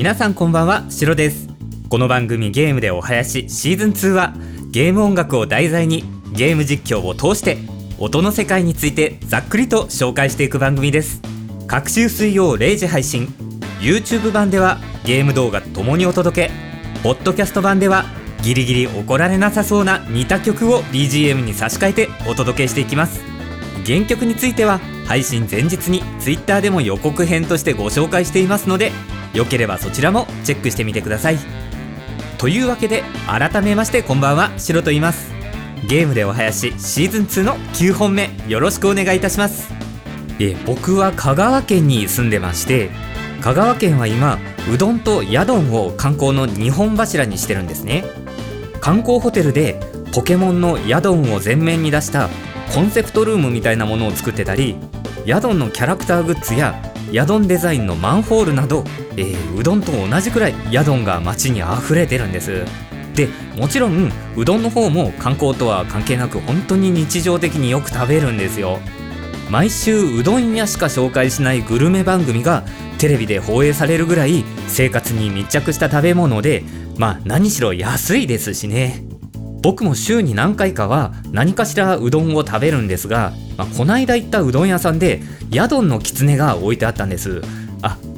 皆さんこんばんはシロです。この番組ゲームでお囃子シーズン2はゲーム音楽を題材にゲーム実況を通して音の世界についてざっくりと紹介していく番組です。各週水曜0時配信 YouTube 版ではゲーム動画ともにお届け。ポッドキャスト版ではギリギリ怒られなさそうな似た曲を BGM に差し替えてお届けしていきます。原曲については配信前日に Twitter でも予告編としてご紹介していますのでよければそちらもチェックしてみてください。というわけで改めましてこんばんはシロと言います。ゲームでお囃子シーズン2の9本目よろしくお願いいたします。え僕は香川県に住んでまして香川県は今うどんとヤドンを観光の2本柱にしてるんですね。観光ホテルでポケモンのヤドンを前面に出したコンセプトルームみたいなものを作ってたりヤドンのキャラクターグッズやヤドンデザインのマンホールなど、えー、うどんと同じくらいヤドンが街に溢れてるんです。でもちろんうどんの方も観光とは関係なく本当に日常的によく食べるんですよ。毎週うどん屋しか紹介しないグルメ番組がテレビで放映されるぐらい生活に密着した食べ物でまあ何しろ安いですしね。僕も週に何回かは何かしらうどんを食べるんですが、まあ、こないだ行ったうどん屋さんでヤドンのきつねが置いてあったんです。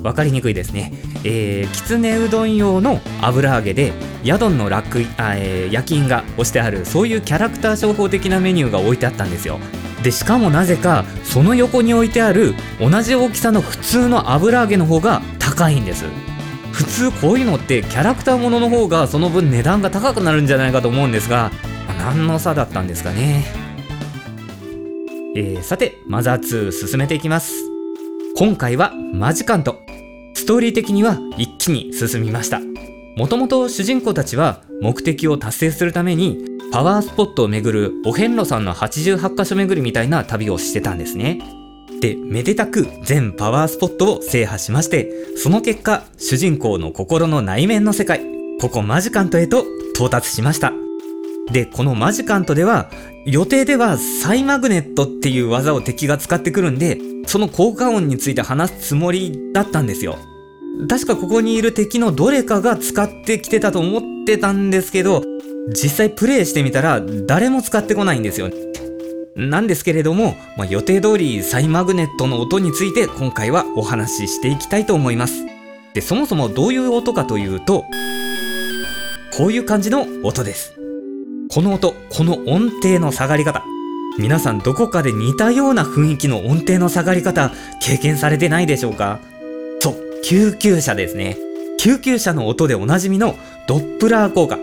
分かりにくいですね。えー、きつねうどん用の油揚げでヤドンのラックあ、えー、夜勤が押してあるそういうキャラクター商法的なメニューが置いてあったんですよ。でしかもなぜかその横に置いてある同じ大きさの普通の油揚げの方が高いんです。普通こういうのってキャラクターものの方がその分値段が高くなるんじゃないかと思うんですが、何の差だったんですかね。えー、さてマザー2進めていきます。今回はマジカントストーリー的には一気に進みました。もともと主人公たちは目的を達成するためにパワースポットを巡るお遍路さんの88カ所巡りみたいな旅をしてたんですね。でめでたく全パワースポットを制覇しましてその結果主人公の心の内面の世界ここマジカントへと到達しました。でこのマジカントでは予定ではサイマグネットっていう技を敵が使ってくるんでその効果音について話すつもりだったんですよ。確かここにいる敵のどれかが使ってきてたと思ってたんですけど実際プレイしてみたら誰も使ってこないんですよなんですけれども、まあ、予定通りサイマグネットの音について今回はお話ししていきたいと思います。で、そもそもどういう音かというと、こういう感じの音です。この音、この音程の下がり方。皆さんどこかで似たような雰囲気の音程の下がり方経験されてないでしょうか、救急車ですね。救急車の音でおなじみのドップラー効果。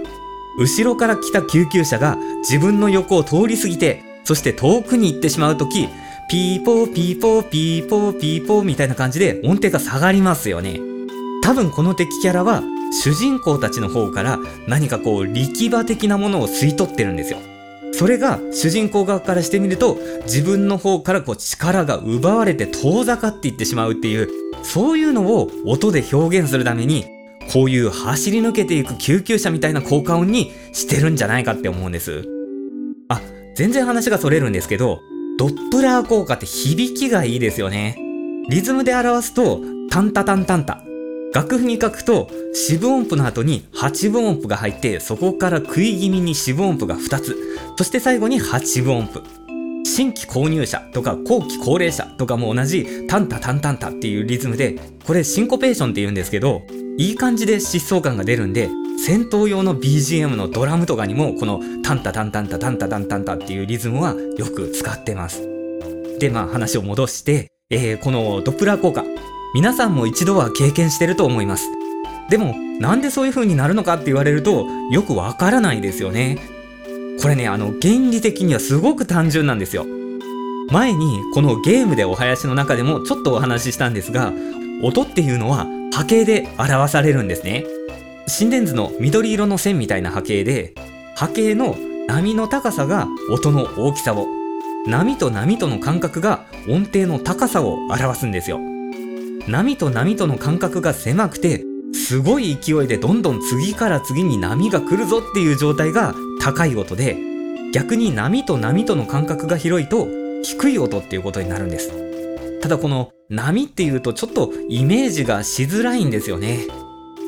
後ろから来た救急車が自分の横を通り過ぎてそして遠くに行ってしまうとき、ピーポーピーポーピーポーピーポーみたいな感じで音程が下がりますよね。多分この敵キャラは主人公たちの方から何かこう力場的なものを吸い取ってるんですよ。それが主人公側からしてみると自分の方からこう力が奪われて遠ざかっていってしまうっていうそういうのを音で表現するためにこういう走り抜けていく救急車みたいな効果音にしてるんじゃないかって思うんです。あ全然話がそれるんですけど、ドップラー効果って響きがいいですよね。リズムで表すと、タンタタンタンタ。楽譜に書くと、四分音符の後に八分音符が入って、そこから食い気味に四分音符が2つ。そして最後に八分音符。新規購入者とか後期高齢者とかも同じタンタタンタンタっていうリズムで、これシンコペーションって言うんですけど、いい感じで疾走感が出るんで、戦闘用の BGM のドラムとかにもこのタンタタンタンタタンタタンタンタっていうリズムはよく使ってます。で、まあ話を戻して、えー、このドップラー効果、皆さんも一度は経験してると思います。でも、なんでそういう風になるのかって言われると、よくわからないですよね。これね、あの、原理的にはすごく単純なんですよ。前に、このゲームでお囃子の中でもちょっとお話ししたんですが、音っていうのは波形で表されるんですね。心電図の緑色の線みたいな波形で波形の波の高さが音の大きさを波と波との間隔が音程の高さを表すんですよ波と波との間隔が狭くてすごい勢いでどんどん次から次に波が来るぞっていう状態が高い音で逆に波と波との間隔が広いと低い音っていうことになるんです。ただこの波っていうとちょっとイメージがしづらいんですよね。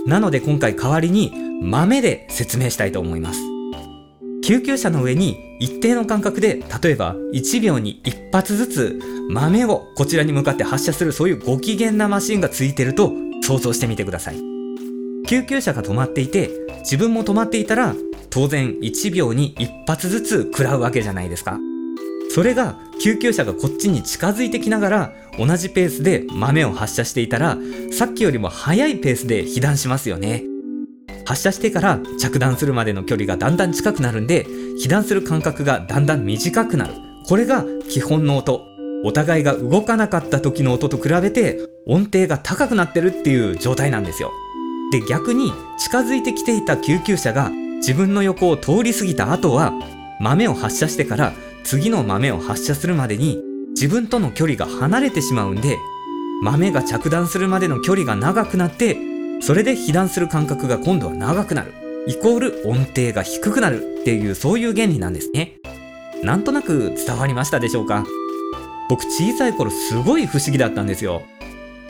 なので今回代わりに豆で説明したいと思います。救急車の上に一定の間隔で例えば1秒に1発ずつ豆をこちらに向かって発射するそういうご機嫌なマシンがついてると想像してみてください。救急車が止まっていて自分も止まっていたら当然1秒に1発ずつ食らうわけじゃないですか。それが救急車がこっちに近づいてきながら同じペースで豆を発射していたらさっきよりも速いペースで被弾しますよね。発射してから着弾するまでの距離がだんだん近くなるんで被弾する間隔がだんだん短くなる。これが基本の音。お互いが動かなかった時の音と比べて音程が高くなってるっていう状態なんですよ。で逆に近づいてきていた救急車が自分の横を通り過ぎた後は豆を発射してから次の豆を発射するまでに自分との距離が離れてしまうんで豆が着弾するまでの距離が長くなってそれで被弾する間隔が今度は長くなる。イコール音程が低くなるっていうそういう原理なんですね。なんとなく伝わりましたでしょうか？僕小さい頃すごい不思議だったんですよ。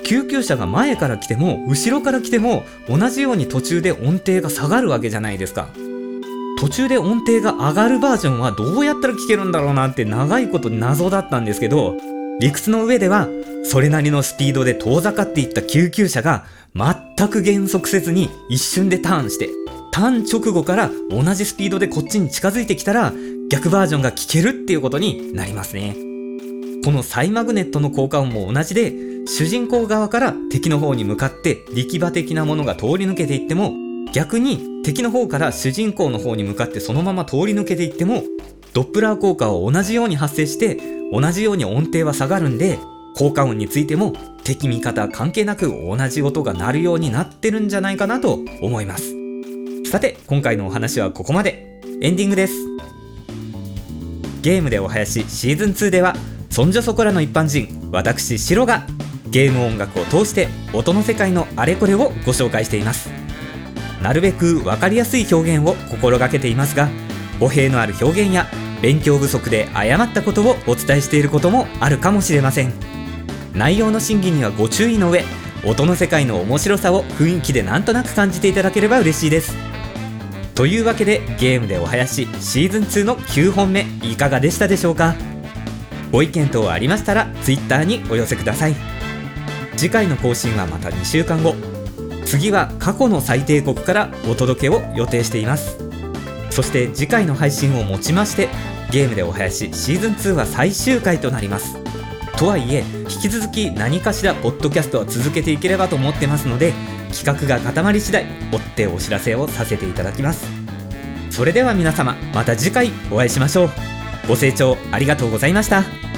救急車が前から来ても後ろから来ても同じように途中で音程が下がるわけじゃないですか。途中で音程が上がるバージョンはどうやったら聞けるんだろうなって長いこと謎だったんですけど理屈の上ではそれなりのスピードで遠ざかっていった救急車が全く減速せずに一瞬でターンしてターン直後から同じスピードでこっちに近づいてきたら逆バージョンが聞けるっていうことになりますね。このサイマグネットの効果音も同じで主人公側から敵の方に向かって力場的なものが通り抜けていっても逆に敵の方から主人公の方に向かってそのまま通り抜けていってもドップラー効果を同じように発生して同じように音程は下がるんで効果音についても敵味方関係なく同じ音が鳴るようになってるんじゃないかなと思います。さて今回のお話はここまで。エンディングです。ゲームでお囃子シーズン2ではそんじょそこらの一般人私シロがゲーム音楽を通して音の世界のあれこれをご紹介しています。なるべく分かりやすい表現を心がけていますが語弊のある表現や勉強不足で誤ったことをお伝えしていることもあるかもしれません。内容の審議にはご注意の上音の世界の面白さを雰囲気でなんとなく感じていただければ嬉しいです。というわけでゲームでお囃子シーズン2の9本目いかがでしたでしょうか？ご意見等ありましたら Twitter にお寄せください。次回の更新はまた2週間後。次は過去の最低国からお届けを予定しています。そして次回の配信をもちましてゲームでお囃子シーズン2は最終回となります。とはいえ引き続き何かしらポッドキャストは続けていければと思ってますので企画が固まり次第追ってお知らせをさせていただきます。それでは皆様また次回お会いしましょう。ご清聴ありがとうございました。